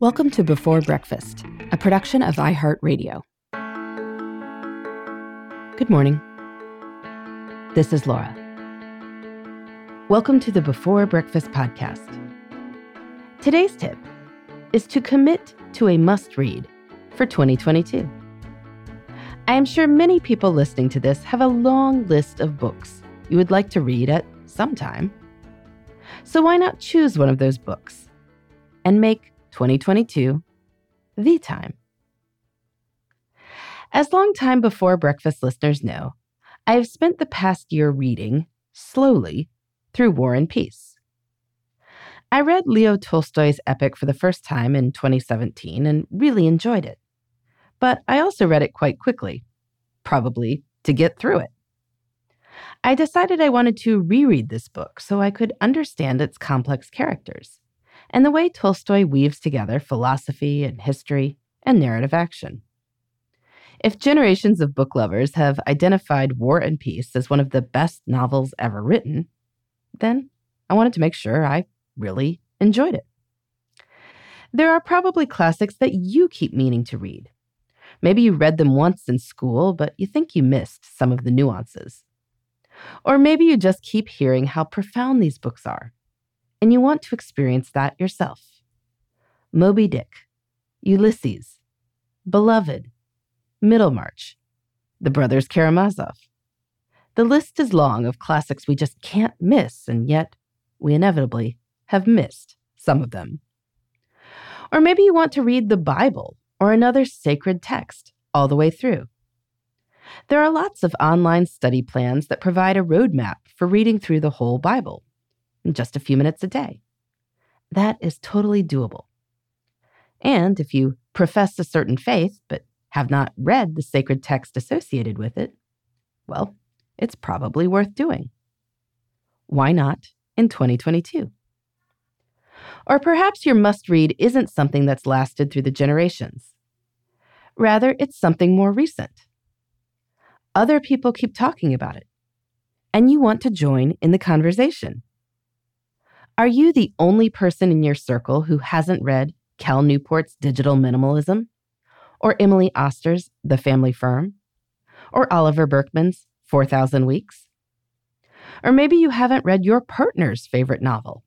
Welcome to Before Breakfast, a production of iHeartRadio. Good morning. This is Laura. Welcome to the Before Breakfast podcast. Today's tip is to commit to a must read for 2022. I am sure many people listening to this have a long list of books you would like to read at some time. So why not choose one of those books and make 2022, the time. As long time before breakfast listeners know, I have spent the past year reading, slowly, through War and Peace. I read Leo Tolstoy's epic for the first time in 2017 and really enjoyed it. But I also read it quite quickly, probably to get through it. I decided I wanted to reread this book so I could understand its complex characters and the way Tolstoy weaves together philosophy and history and narrative action. If generations of book lovers have identified War and Peace as one of the best novels ever written, then I wanted to make sure I really enjoyed it. There are probably classics that you keep meaning to read. Maybe you read them once in school, but you think you missed some of the nuances. Or maybe you just keep hearing how profound these books are and you want to experience that yourself. Moby Dick, Ulysses, Beloved, Middlemarch, The Brothers Karamazov. The list is long of classics we just can't miss, and yet we inevitably have missed some of them. Or maybe you want to read the Bible or another sacred text all the way through. There are lots of online study plans that provide a roadmap for reading through the whole Bible just a few minutes a day. That is totally doable. And if you profess a certain faith but have not read the sacred text associated with it, well, it's probably worth doing. Why not in 2022? Or perhaps your must read isn't something that's lasted through the generations. Rather, it's something more recent. Other people keep talking about it, and you want to join in the conversation. Are you the only person in your circle who hasn't read Cal Newport's Digital Minimalism? Or Emily Oster's The Family Firm? Or Oliver Burkeman's 4,000 Weeks? Or maybe you haven't read your partner's favorite novel.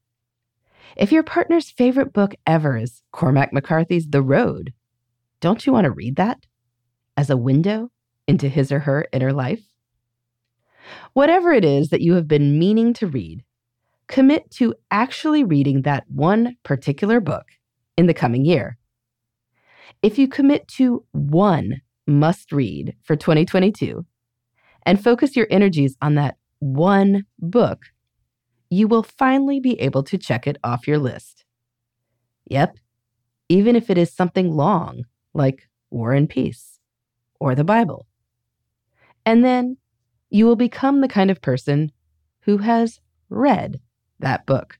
If your partner's favorite book ever is Cormac McCarthy's The Road, don't you want to read that as a window into his or her inner life? Whatever it is that you have been meaning to read, commit to actually reading that one particular book in the coming year. If you commit to one must read for 2022 and focus your energies on that one book, you will finally be able to check it off your list. Yep, even if it is something long like War and Peace or the Bible. And then you will become the kind of person who has read that book.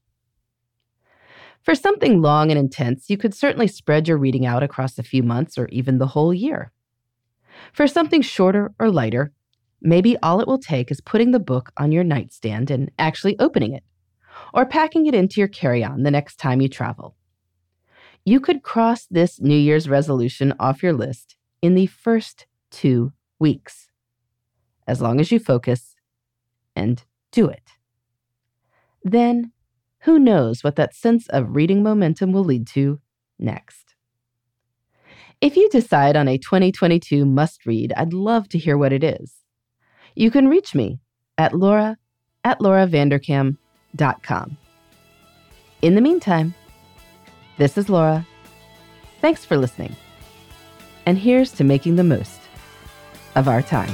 For something long and intense, you could certainly spread your reading out across a few months or even the whole year. For something shorter or lighter, maybe all it will take is putting the book on your nightstand and actually opening it, or packing it into your carry on the next time you travel. You could cross this New Year's resolution off your list in the first two weeks, as long as you focus and do it then who knows what that sense of reading momentum will lead to next. If you decide on a 2022 must read, I'd love to hear what it is. You can reach me at laura at lauravanderkam.com. In the meantime, this is Laura. Thanks for listening. And here's to making the most of our time.